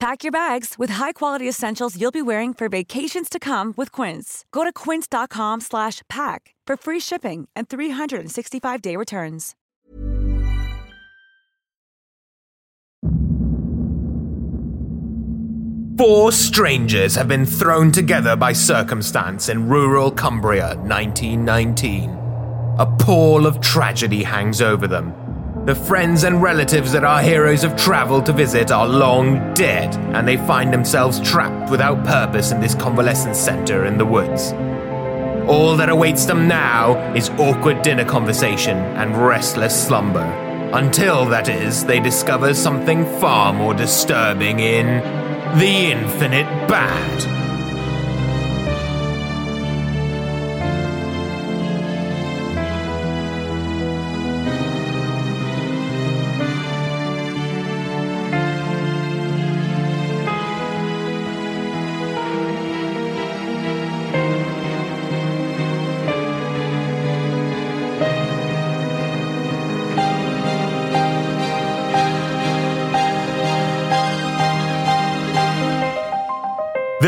Pack your bags with high-quality essentials you'll be wearing for vacations to come with Quince. Go to quince.com slash pack for free shipping and 365-day returns. Four strangers have been thrown together by circumstance in rural Cumbria, 1919. A pall of tragedy hangs over them. The friends and relatives that our heroes have traveled to visit are long dead, and they find themselves trapped without purpose in this convalescence center in the woods. All that awaits them now is awkward dinner conversation and restless slumber. Until, that is, they discover something far more disturbing in The Infinite Bad.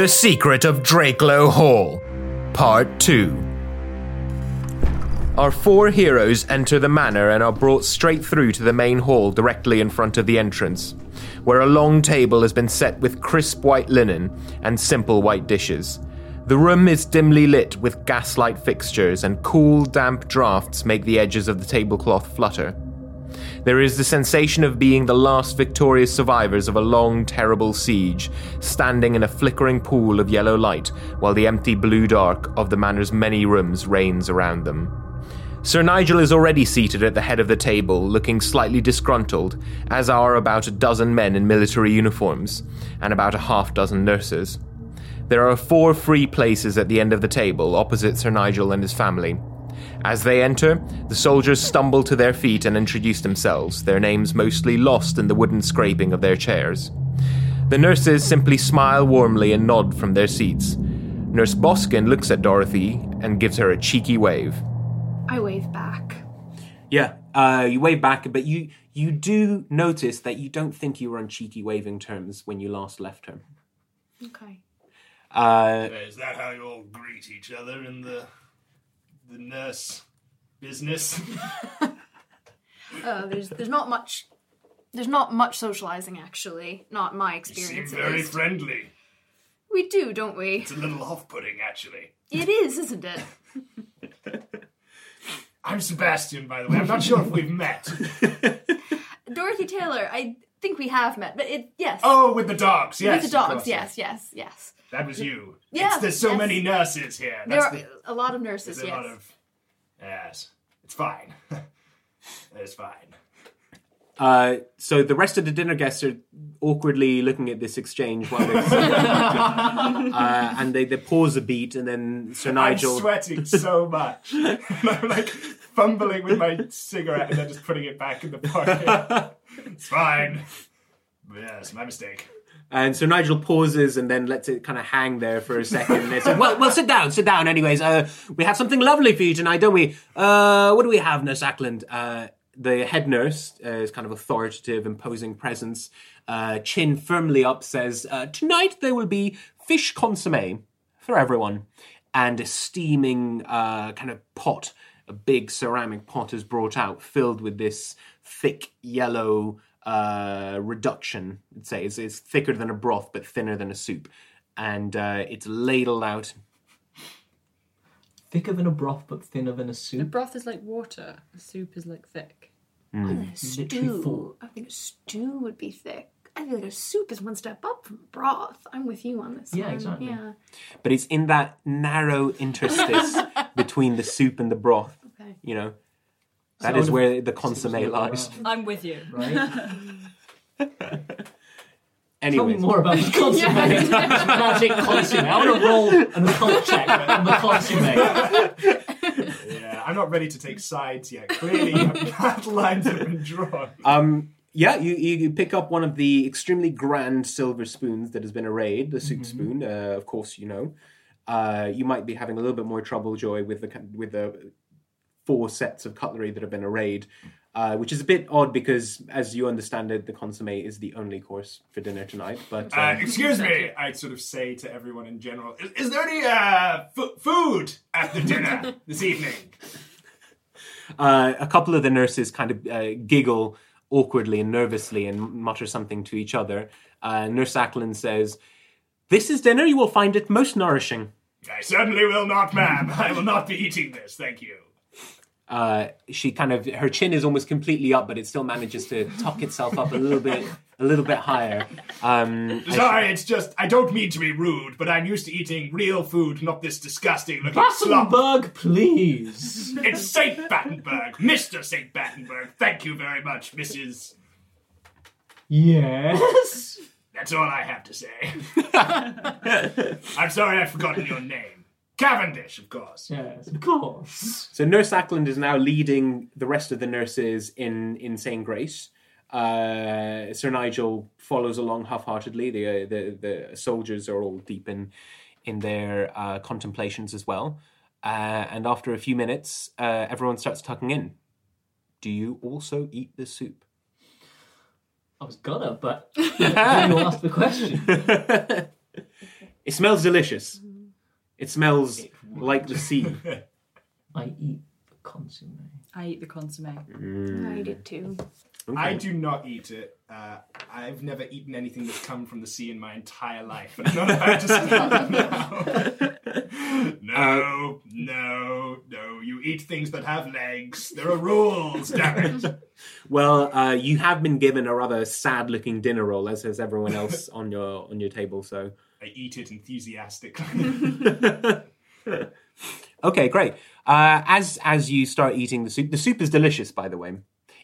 The Secret of Drakelow Hall, Part 2. Our four heroes enter the manor and are brought straight through to the main hall directly in front of the entrance, where a long table has been set with crisp white linen and simple white dishes. The room is dimly lit with gaslight fixtures, and cool, damp drafts make the edges of the tablecloth flutter. There is the sensation of being the last victorious survivors of a long, terrible siege, standing in a flickering pool of yellow light while the empty blue dark of the manor's many rooms reigns around them. Sir Nigel is already seated at the head of the table, looking slightly disgruntled, as are about a dozen men in military uniforms, and about a half dozen nurses. There are four free places at the end of the table, opposite Sir Nigel and his family. As they enter, the soldiers stumble to their feet and introduce themselves, their names mostly lost in the wooden scraping of their chairs. The nurses simply smile warmly and nod from their seats. Nurse Boskin looks at Dorothy and gives her a cheeky wave. I wave back. Yeah, uh, you wave back, but you you do notice that you don't think you were on cheeky waving terms when you last left her. Okay. Uh, Is that how you all greet each other in the the nurse business? Uh, there's there's not much there's not much socializing actually. Not my experience. you seem very least. friendly. we do, don't we? It's a little off-putting, actually. It is, isn't it? I'm Sebastian, by the way. I'm not sure if we've met. Dorothy Taylor. I think we have met, but it yes. Oh, with the dogs. Yes, with the dogs. Yes, yes, yes. That was you. Yes, It's, there's so yes. many nurses here. There are the, a lot of nurses. there's a Yes. lot of. Yes, it's fine. it's fine. uh, so the rest of the dinner guests are awkwardly looking at this exchange while they're uh, and they, they pause a beat, and then Sir Nigel. I'm sweating so much. and I'm like fumbling with my cigarette and then just putting it back in the pocket. It's fine. But yeah, it's my mistake. And so Nigel pauses and then lets it kind of hang there for a second. They say, "Well, well, sit down, sit down. Anyways, uh, we have something lovely for you tonight, don't we? Uh, what do we have, Nurse Ackland?" Uh, the head nurse uh, is kind of authoritative, imposing presence. Uh, chin firmly up, says, uh, "Tonight there will be fish consomme for everyone, and a steaming uh, kind of pot. A big ceramic pot is brought out, filled with this thick yellow." uh, reduction. I'd say it's, it's thicker than a broth but thinner than a soup, and uh, it's ladled out thicker than a broth but thinner than a soup. The broth is like water. The soup is like thick. Literally Stew. full. I think a stew would be thick. I feel like a soup is one step up from broth. I'm with you on this Yeah, one. exactly. Yeah. But it's in that narrow interstice between the soup and the broth. Okay. You know, So that I is where the Seems consomme lies. I'm with you. Right? Anyway. Tell me more about the consomme. Magic consomme. I want to roll an occult check on the consomme. Yeah, I'm not ready to take sides yet. Clearly, bad lines have been drawn. um, yeah, you, you you pick up one of the extremely grand silver spoons that has been arrayed, the soup spoon. Uh, of course, you know. Uh, you might be having a little bit more trouble, Joy, with the with the four sets of cutlery that have been arrayed, uh, which is a bit odd because, as you understand it, the consomme is the only course for dinner tonight. But Uh, uh, excuse me, I sort of say to everyone in general, is, is there any uh, f- food at the dinner this evening? uh, a couple of the nurses kind of uh, giggle awkwardly and nervously and mutter something to each other. Uh, Nurse Ackland says, "This is dinner. You will find it most nourishing." I certainly will not, ma'am. I will not be eating this, thank you. Uh, she kind of her chin is almost completely up, but it still manages to tuck itself up a little bit, a little bit higher. Um, as Sorry, it's just, I don't mean to be rude, but I'm used to eating real food, not this disgusting looking slop. Please. It's St. Battenberg, Mr. St. Battenberg. Thank you very much, Mrs. Yes. That's all I have to say. I'm sorry I've forgotten your name. Cavendish, of course. Yes, of course. So Nurse Ackland is now leading the rest of the nurses in in saying grace. Uh, Sir Nigel follows along half-heartedly. The, uh, the the soldiers are all deep in in their uh, contemplations as well. Uh, and after a few minutes, uh, everyone starts tucking in. Do you also eat the soup? I was gonna, but you asked the question. It smells delicious. It smells like the sea. I eat the consomme. I eat the consomme. I did too. I do not eat it. Uh, I've never eaten anything that's come from the sea in my entire life. And I'm not about to start now. no, no, no. You eat things that have legs. There are rules, damn it. Well, uh, you have been given a rather sad-looking dinner roll, as has everyone else on your on your table. So, I eat it enthusiastically. okay, great. Uh, as as you start eating the soup, the soup is delicious, by the way.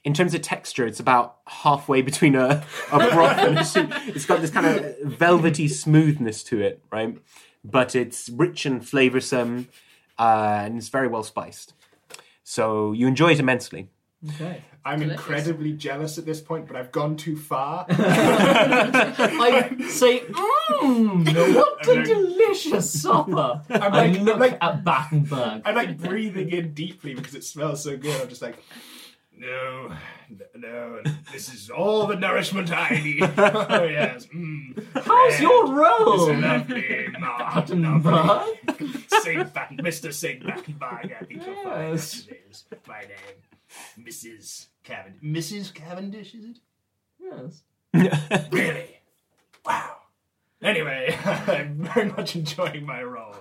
In terms of texture, it's about halfway between a, a broth and a soup. It's got this kind of velvety smoothness to it, right? But it's rich and flavoursome, uh, and it's very well spiced. So you enjoy it immensely. Okay. I'm incredibly jealous at this point, but I've gone too far. I say, mmm, what a delicious supper. I'm I like, look I'm like, at Battenberg. I'm like breathing in deeply because it smells so good. I'm just like, no, no, this is all the nourishment I need. oh yes, mm, How's your It's roll? lovely, Battenberg? lovely. Saint Batten, Mr. Saint Battenberg, I think you'll find Yes. it is my name, Mrs. Cavendish. Mrs. Cavendish, is it? Yes. Really? Wow. Anyway, I'm very much enjoying my role.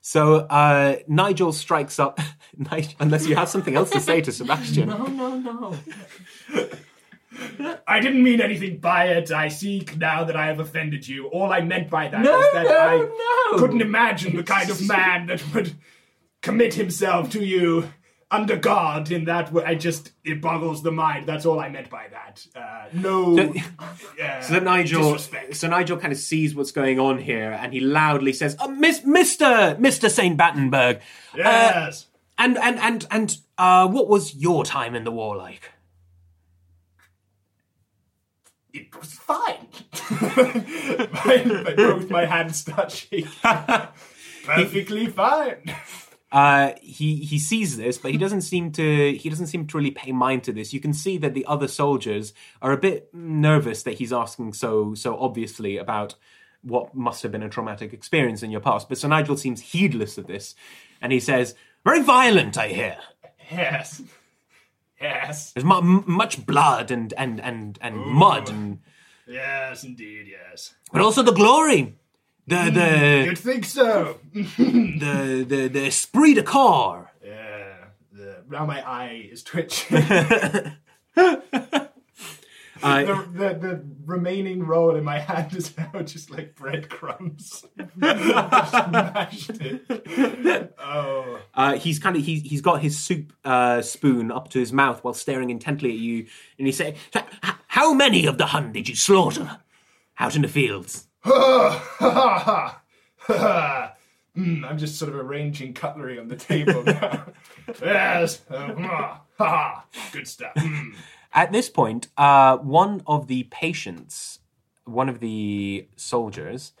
So uh, Nigel strikes up, Nigel, unless you have something else to say to Sebastian. No, no, no. I didn't mean anything by it. I seek now that I have offended you. All I meant by that is No, that no, I no. couldn't imagine the kind of man that would commit himself to you under God in that way. I just, it boggles the mind. That's all I meant by that. Uh, no. So- uh, So Nigel, disrespect. so Nigel kind of sees what's going on here, and he loudly says, oh, "Miss, Mister, Mister Saint Battenberg, Yes. and and and and uh, what was your time in the war like?" it was fine. my, my, both my hands start shaking. Perfectly fine. Uh, he he sees this, but he doesn't seem to he doesn't seem to really pay mind to this. You can see that the other soldiers are a bit nervous that he's asking so so obviously about what must have been a traumatic experience in your past. But Sir Nigel seems heedless of this, and he says, "Very violent, I hear. Yes. Yes. There's mu- much blood and and and and mud, and Yes, indeed, yes. but also the glory, The the You'd think so. the the the esprit de corps. yeah. The, now my eye is twitching. The, the, the remaining roll in my hand is now just like breadcrumbs. just mashed it. Oh. Uh, he's kind of he's, he's got his soup uh, spoon up to his mouth while staring intently at you, and he's saying, "H- h- "How many of the Hun did you slaughter out in the fields?" Mm, I'm just sort of arranging cutlery on the table now. yes. uh, ha, ha. Good stuff. Mm. At this point, uh, one of the patients, one of the soldiers,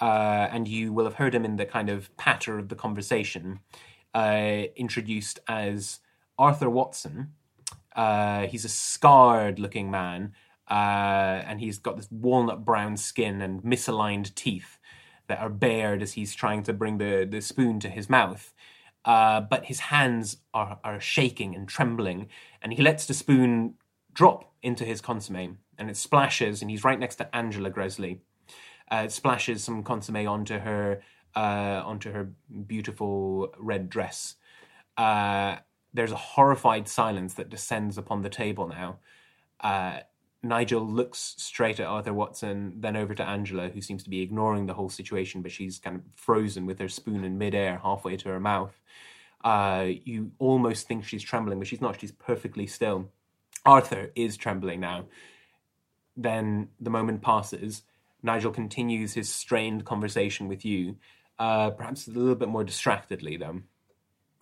uh, and you will have heard him in the kind of patter of the conversation, uh, introduced as Arthur Watson. Uh, he's a scarred looking man, uh, and he's got this walnut brown skin and misaligned teeth that are bared as he's trying to bring the, the spoon to his mouth. Uh, but his hands are, are shaking and trembling, and he lets the spoon drop into his consomme, and it splashes, and he's right next to Angela Gresley. Uh, it splashes some consomme onto her uh, onto her beautiful red dress. Uh, there's a horrified silence that descends upon the table now. Nigel looks straight at Arthur Watson, then over to Angela, who seems to be ignoring the whole situation, but she's kind of frozen with her spoon in midair, halfway to her mouth. Uh, you almost think she's trembling, but she's not. She's perfectly still. Arthur is trembling now. Then the moment passes. Nigel continues his strained conversation with you, uh, perhaps a little bit more distractedly, though.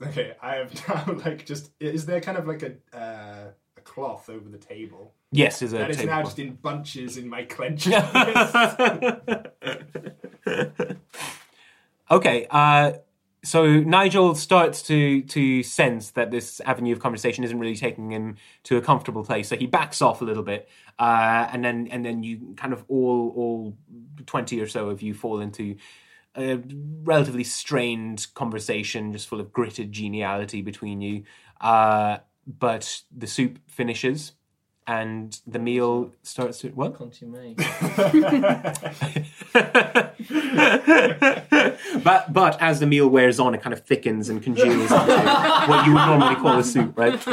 Okay, I have now like just. Is there kind of like a uh, cloth over the table? Yes, there's a That is now tablecloth. just in bunches in my clenched. Okay, uh, so Nigel starts to to sense that this avenue of conversation isn't really taking him to a comfortable place, so he backs off a little bit, uh, and then and then you kind of all all twenty or so of you fall into a relatively strained conversation, just full of gritted geniality between you. Uh, but the soup finishes, and the meal starts to what? Consomme. but but as the meal wears on, it kind of thickens and congeals into what you would normally call a soup, right?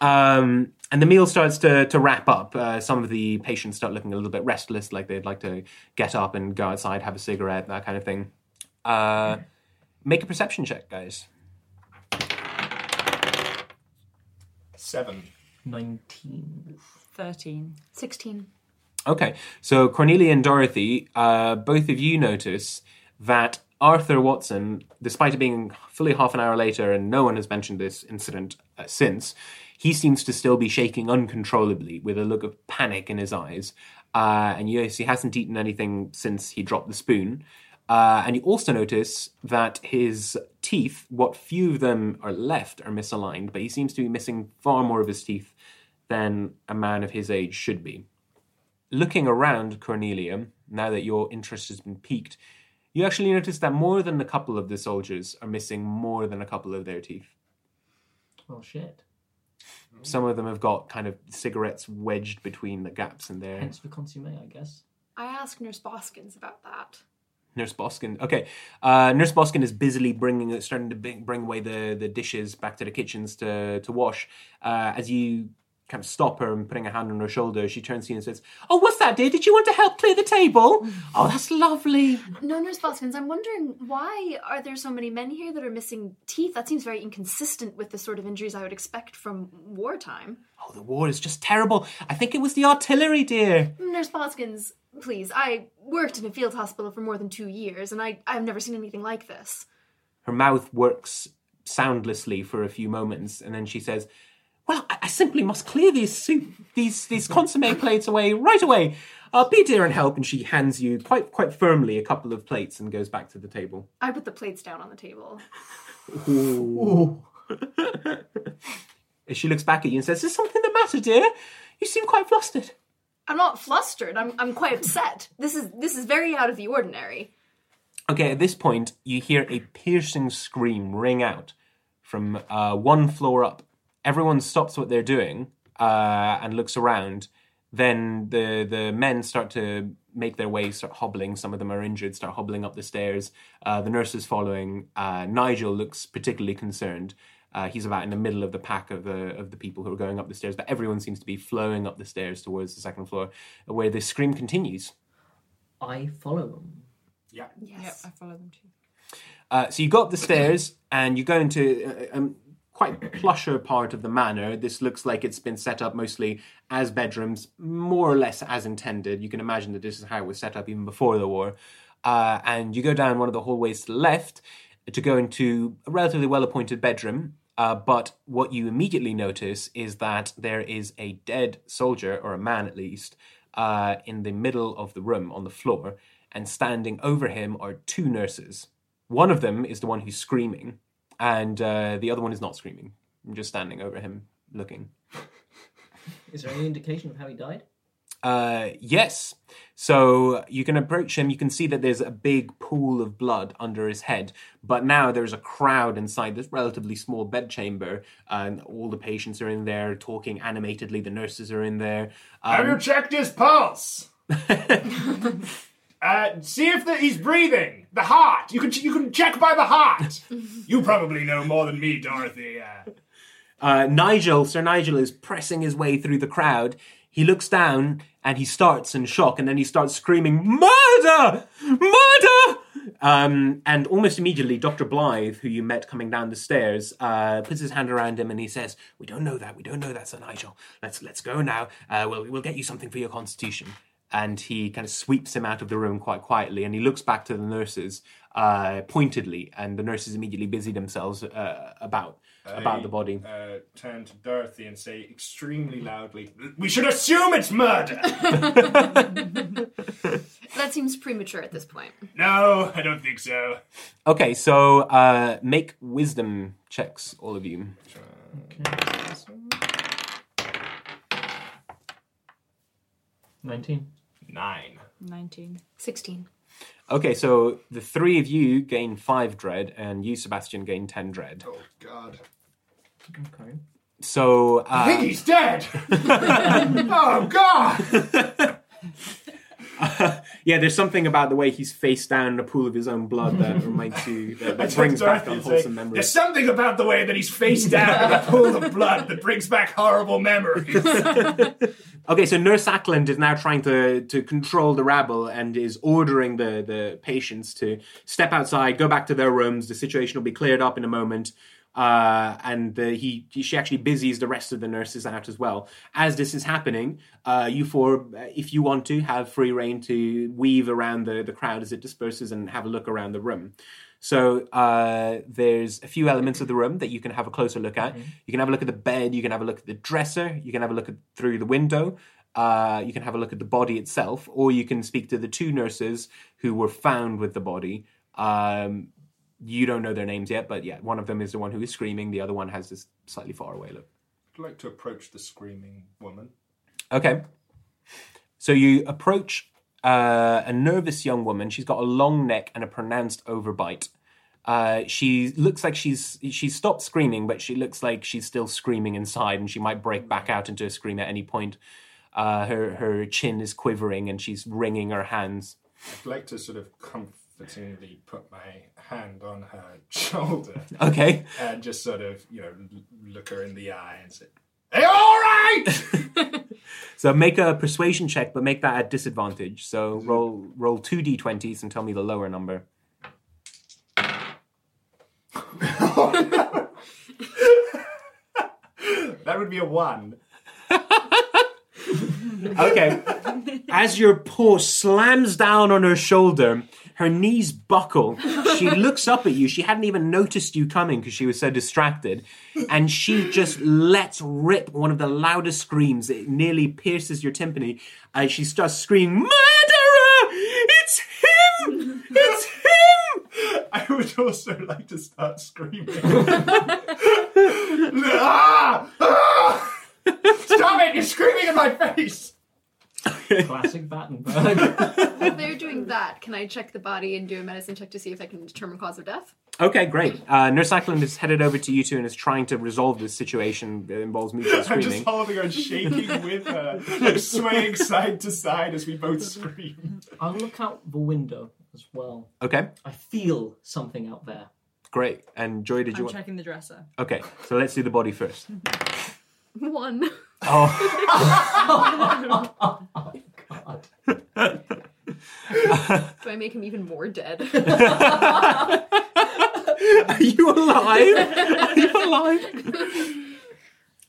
um, and the meal starts to to wrap up. Uh, some of the patients start looking a little bit restless, like they'd like to get up and go outside, have a cigarette, that kind of thing. Uh, make a perception check, guys. Seven. 19. 13. 16. Okay, so Cornelia and Dorothy, uh, both of you notice that Arthur Watson, despite it being fully half an hour later and no one has mentioned this incident uh, since, he seems to still be shaking uncontrollably with a look of panic in his eyes. Uh, and yes, he hasn't eaten anything since he dropped the spoon. Uh, and you also notice that his teeth, what few of them are left, are misaligned, but he seems to be missing far more of his teeth than a man of his age should be looking around Cornelia, now that your interest has been piqued, you actually notice that more than a couple of the soldiers are missing more than a couple of their teeth. Oh shit. Some of them have got kind of cigarettes wedged between the gaps in there. Hence the consomme, I guess. I asked Nurse Boskins about that. Nurse Boskin. Okay, uh, Nurse Boskin is busily bringing, starting to bring, bring away the, the dishes back to the kitchens to to wash. Uh, as you kind of stop her and putting a hand on her shoulder, she turns to you and says, "Oh, what's that, dear? Did you want to help clear the table? Oh, that's lovely." No, Nurse Boskins, I'm wondering why are there so many men here that are missing teeth? That seems very inconsistent with the sort of injuries I would expect from wartime. Oh, the war is just terrible. I think it was the artillery, dear. Nurse Boskins, please, I worked in a field hospital for more than two years, and I, I've never seen anything like this. Her mouth works soundlessly for a few moments, and then she says, "Well, I, I simply must clear these soup, these these consomme plates away right away. I'll be dear and help." And she hands you quite quite firmly a couple of plates and goes back to the table. I put the plates down on the table. As she looks back at you and says, "Is something the matter, dear? You seem quite flustered." I'm not flustered. I'm, I'm quite upset. This is this is very out of the ordinary. Okay, at this point, you hear a piercing scream ring out from uh, one floor up. Everyone stops what they're doing uh, and looks around. then the the men start to make their way, start hobbling. Some of them are injured, start hobbling up the stairs. Uh, the nurse is following. Uh, Nigel looks particularly concerned. Uh, he's about in the middle of the pack of the of the people who are going up the stairs, but everyone seems to be flowing up the stairs towards the second floor, where the scream continues. I follow them. Yeah. Yep, I follow them too. Uh, so you go up the stairs and you go into a, a quite plusher part of the manor. This looks like it's been set up mostly as bedrooms, more or less as intended. You can imagine that this is how it was set up even before the war. Uh, and you go down one of the hallways to the left to go into a relatively well appointed bedroom. Uh, but what you immediately notice is that there is a dead soldier, or a man at least, uh, in the middle of the room on the floor, and standing over him are two nurses. One of them is the one who's screaming, and uh, the other one is not screaming, I'm just standing over him, looking. Is there any indication of how he died? Uh, yes. So you can approach him. You can see that there's a big pool of blood under his head. But now there's a crowd inside this relatively small bedchamber, and all the patients are in there talking animatedly. The nurses are in there. Have Um, you checked his pulse? uh, see if the, he's breathing. The heart. You can you can check by the heart. you probably know more than me, Dorothy. Uh, uh, Nigel, Sir Nigel, is pressing his way through the crowd. He looks down and he starts in shock, and then he starts screaming, "Murder! Murder!" Um, and almost immediately, Dr. Blythe, who you met coming down the stairs, uh, puts his hand around him and he says, "We don't know that. We don't know that, Sir Nigel. Let's let's go now. Uh, we'll we'll get you something for your constitution." And he kind of sweeps him out of the room quite quietly, and he looks back to the nurses uh, pointedly, and the nurses immediately busy themselves uh, about about the body. Uh, turn to Dorothy and say extremely loudly, "We should assume it's murder." That seems premature at this point. no, I don't think so. Okay, so uh, make wisdom checks, all of you. Nineteen. Nine. 19. 16. Okay, so the three of you gain five dread, and you, Sebastian, gain ten dread. Oh God. Okay. So I think uh, he's dead. oh God. yeah, there's something about the way he's face down in a pool of his own blood that reminds you that, that brings back Dorothy to say, unwholesome memories. There's something about the way that he's face down in a pool of blood that brings back horrible memories. Okay, so Nurse Ackland is now trying to to control the rabble and is ordering the the patients to step outside, go back to their rooms. The situation will be cleared up in a moment. Uh, and the, he she actually busies the rest of the nurses out as well. As this is happening, uh, you four, uh, if you want to, have free reign to weave around the, the crowd as it disperses and have a look around the room. So uh, there's a few elements of the room that you can have a closer look at. You can have a look at the bed. You can have a look at the dresser. You can have a look at through the window. Uh, you can have a look at the body itself, or you can speak to the two nurses who were found with the body. Um, you don't know their names yet, but yeah, one of them is the one who is screaming. The other one has this slightly far away look. I'd like to approach the screaming woman. Okay. So you approach uh, a nervous young woman. She's got a long neck and a pronounced overbite. Uh, she looks like she's she's stopped screaming, but she looks like she's still screaming inside, and she might break back out into a scream at any point. Uh, her her chin is quivering, and she's wringing her hands. I'd like to sort of comfortingly put my hand on her shoulder. Okay. And just sort of, you know, look her in the eye and say, Hey, all right! So make a persuasion check, but make that at disadvantage. So roll roll two d20s and tell me the lower number. that would be a one. Okay. As your paw slams down on her shoulder, her knees buckle. She looks up at you. She hadn't even noticed you coming because she was so distracted. And she just lets rip one of the loudest screams. It nearly pierces your timpani. As she starts screaming, Murderer! It's him! It's him! I would also like to start screaming. ah! Ah! Stop it! You're screaming in my face! Classic Battenberg. While they're doing that, can I check the body and do a medicine check to see if I can determine cause of death? Okay, great. Uh, Nurse Ackland is headed over to you two and is trying to resolve this situation that involves mutual I'm just screaming. holding her and shaking with her, like swaying side to side as we both scream. I'll look out the window as well. Okay, I feel something out there. great. And Joy, did you I'm want? checking the dresser. Okay, so let's do the body first. One. Oh, god. Do I make him even more dead? are you alive? Are you alive?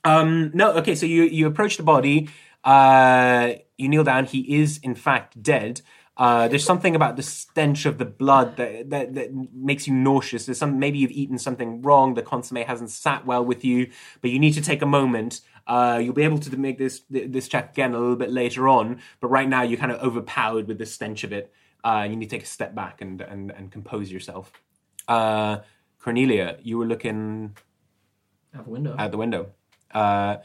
Um, no. Okay, so you you approach the body. Uh, you kneel down. He is in fact dead. Uh, there's something about the stench of the blood that, that, that makes you nauseous. There's some maybe you've eaten something wrong. The consomme hasn't sat well with you, but you need to take a moment. Uh, you'll be able to make this this check again a little bit later on, but right now you're kind of overpowered with the stench of it. Uh, you need to take a step back and and, and compose yourself. Uh, Cornelia, you were looking Out the window. out the window. Uh,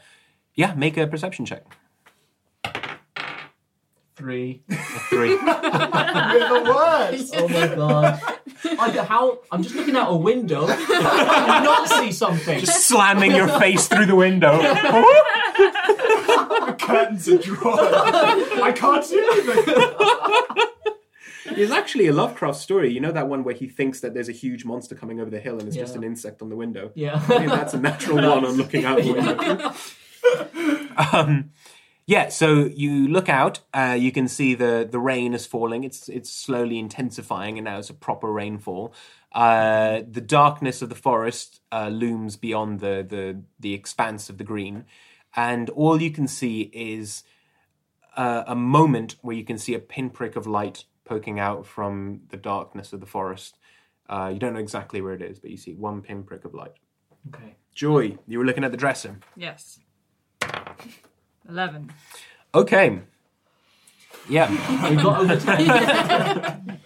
yeah, make a perception check. Three. Three. You're the worst. Oh my god. I, how? I'm just looking out a window. Can not see something? Just slamming your face through the window. The curtains are drawn. I can't see anything. There's actually a Lovecraft story. You know that one where he thinks that there's a huge monster coming over the hill and it's just an insect on the window. Yeah. I think that's a natural one on looking out the window. um, yeah, so you look out. Uh, you can see the the rain is falling. It's it's slowly intensifying, and now it's a proper rainfall. Uh, the darkness of the forest uh, looms beyond the, the the expanse of the green, and all you can see is uh, a moment where you can see a pinprick of light poking out from the darkness of the forest. Uh, you don't know exactly where it is, but you see one pinprick of light. Okay. Joy, you were looking at the dresser. Yes. Eleven. Okay. Yeah. We got over ten.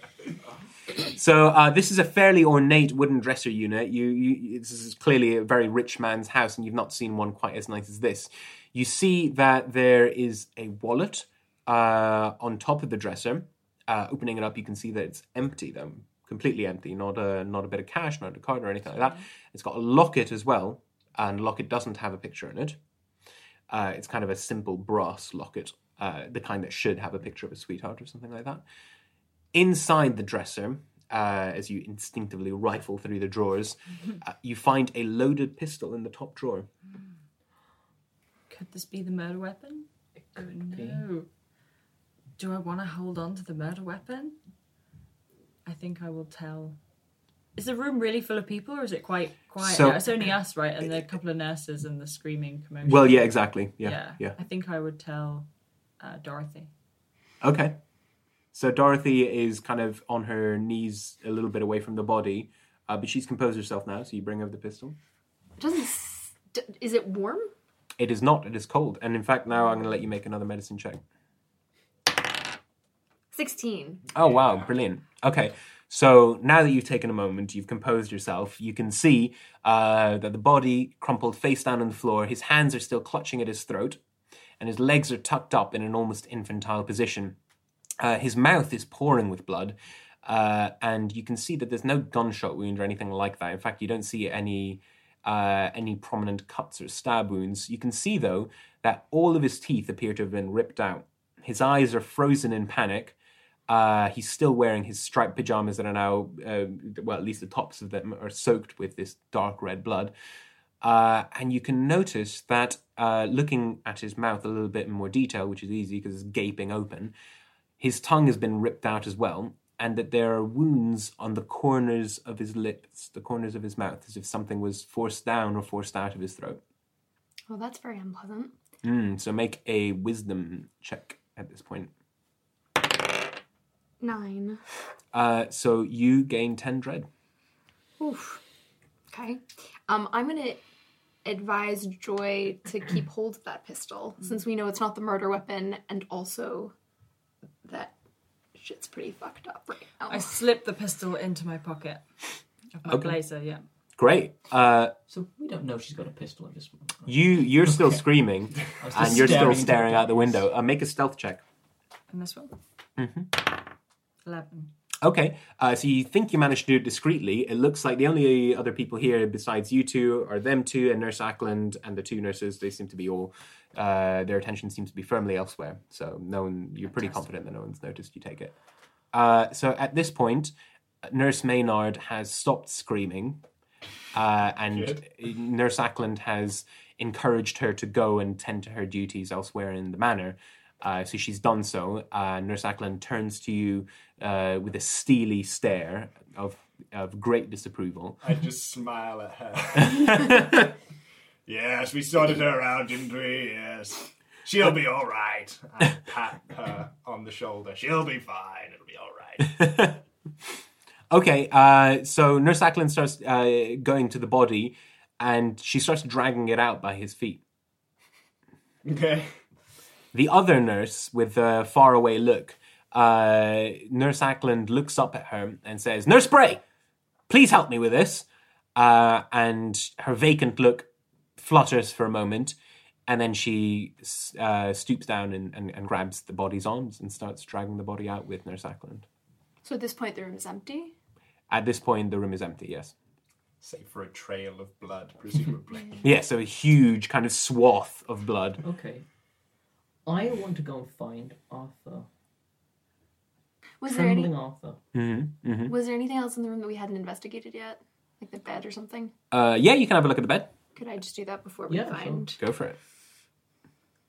So uh, this is a fairly ornate wooden dresser unit. You, you, this is clearly a very rich man's house, and you've not seen one quite as nice as this. You see that there is a wallet uh, on top of the dresser. Uh, opening it up, you can see that it's empty, though, completely empty. Not a not a bit of cash, not a card or anything like that. It's got a locket as well, and the locket doesn't have a picture in it. Uh, it's kind of a simple brass locket, uh, the kind that should have a picture of a sweetheart or something like that. Inside the dresser, uh, as you instinctively rifle through the drawers, uh, you find a loaded pistol in the top drawer. Could this be the murder weapon? It could no. Do I want to hold on to the murder weapon? I think I will tell. Is the room really full of people, or is it quite quiet? So- it's only us, right? And the couple of nurses and the screaming commotion. Well, yeah, exactly. Yeah, yeah. I think I would tell uh, Dorothy. Okay. So Dorothy is kind of on her knees a little bit away from the body, uh, but she's composed herself now, so you bring over the pistol. Doesn't. Is it warm? It is not, it is cold. And in fact, now I'm going to let you make another medicine check. 16. Oh wow, brilliant. Okay, so now that you've taken a moment, you've composed yourself, you can see uh, that the body crumpled face down on the floor. His hands are still clutching at his throat, and his legs are tucked up in an almost infantile position. Uh, his mouth is pouring with blood, uh, and you can see that there's no gunshot wound or anything like that. In fact, you don't see any uh, any prominent cuts or stab wounds. You can see though that all of his teeth appear to have been ripped out. His eyes are frozen in panic. Uh, he's still wearing his striped pajamas that are now, uh, well, at least the tops of them are soaked with this dark red blood. Uh, and you can notice that uh, looking at his mouth a little bit in more detail, which is easy because it's gaping open, his tongue has been ripped out as well, and that there are wounds on the corners of his lips, the corners of his mouth, as if something was forced down or forced out of his throat. Well, that's very unpleasant. Mm, so make a wisdom check at this point. Nine. Uh, so you gain 10 dread. Oof. Okay. Um, I'm gonna advise Joy to keep hold of that pistol, since we know it's not the murder weapon, and also that shit's pretty fucked up right now. I slip the pistol into my pocket of my Okay. blazer. Yeah. Great. Uh, So we don't know she's got a pistol at this moment. you, you're still screaming, I was and you're still staring into staring out the window. Uh, make a stealth check. And this one? 11. Okay, uh, so you think you managed to do it discreetly. It looks like the only other people here besides you two are them two and Nurse Ackland and the two nurses. They seem to be all, uh, their attention seems to be firmly elsewhere. So no one, you're pretty confident that no one's noticed you take it. Uh, so at this point, Nurse Maynard has stopped screaming, uh, and Nurse Ackland has encouraged her to go and tend to her duties elsewhere in the manor. Uh, so she's done so. Uh, Nurse Ackland turns to you uh, with a steely stare of of great disapproval. I just smile at her. yes, we sorted her out, didn't we? Yes. She'll be all right. I pat her on the shoulder. She'll be fine. It'll be all right. Okay, uh, so Nurse Ackland starts uh, going to the body, and she starts dragging it out by his feet. Okay. The other nurse, with a faraway look, uh, Nurse Ackland looks up at her and says, Nurse Bray, please help me with this. Uh, and her vacant look flutters for a moment, and then she uh, stoops down and, and, and grabs the body's arms and starts dragging the body out with Nurse Ackland. So at this point, the room is empty. At this point, the room is empty, yes. Save for a trail of blood, presumably. Yeah, so a huge kind of swath of blood. Okay. I want to go and find Arthur. Was there any? Arthur. Mm-hmm, mm-hmm. Was there anything else in the room that we hadn't investigated yet, like the bed or something? Uh, yeah, you can have a look at the bed. Could I just do that before we Yeah, sure. find? Go for it.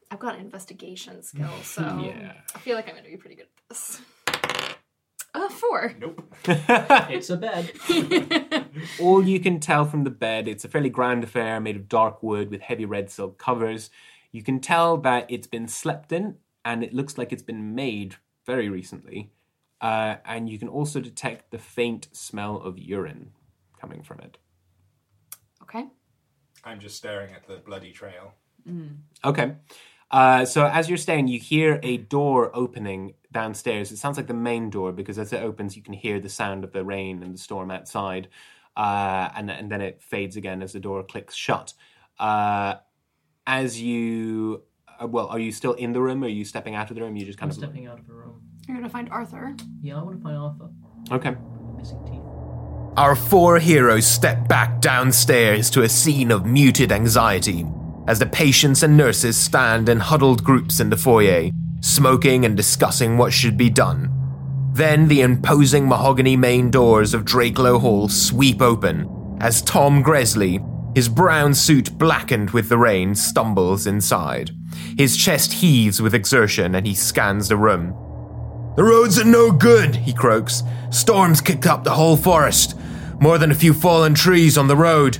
I've got an investigation skill, so Yeah. I feel like I'm going to be pretty good at this. Uh, four. Nope. It's a bed. All you can tell from the bed, it's a fairly grand affair made of dark wood with heavy red silk covers. You can tell that it's been slept in, and it looks like it's been made very recently. Uh, and you can also detect the faint smell of urine coming from it. Okay. I'm just staring at the bloody trail. Okay. Uh, so as you're staying, you hear a door opening downstairs. It sounds like the main door because as it opens, you can hear the sound of the rain and the storm outside, uh, and and then it fades again as the door clicks shut. Uh, as you, uh, well, are you still in the room? Or are you stepping out of the room? You just kind I'm of stepping out of a room. You're going to find Arthur. Yeah, I want to find Arthur. okay. Missing teeth. Our four heroes step back downstairs to a scene of muted anxiety as the patients and nurses stand in huddled groups in the foyer, smoking and discussing what should be done. Then the imposing mahogany main doors of Drakelow Hall sweep open as Tom Gresley, his brown suit blackened with the rain, stumbles inside. His chest heaves with exertion and he scans the room. The roads are no good, he croaks. Storms kicked up the whole forest. More than a few fallen trees on the road.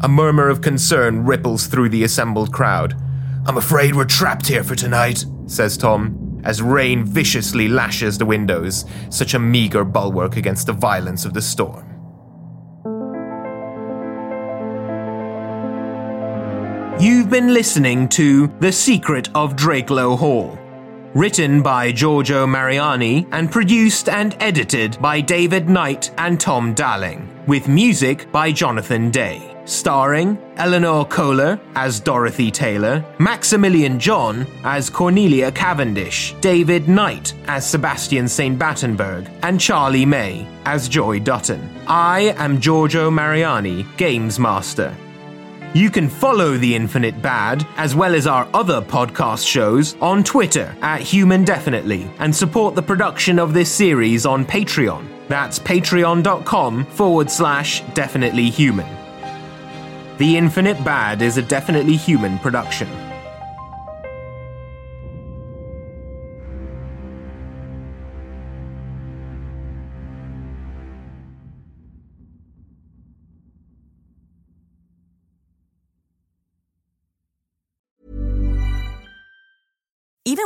A murmur of concern ripples through the assembled crowd. I'm afraid we're trapped here for tonight, says Tom, as rain viciously lashes the windows, such a meager bulwark against the violence of the storm. You've been listening to The Secret of Drakelow Hall. Written by Giorgio Mariani and produced and edited by David Knight and Tom Dalling, with music by Jonathan Day. Starring Eleanor Kohler as Dorothy Taylor, Maximilian John as Cornelia Cavendish, David Knight as Sebastian St. Battenberg, and Charlie May as Joy Dutton. I am Giorgio Mariani, Games Master. You can follow The Infinite Bad, as well as our other podcast shows, on Twitter at Human Definitely, and support the production of this series on Patreon. That's patreon.com forward slash definitely human. The Infinite Bad is a definitely human production.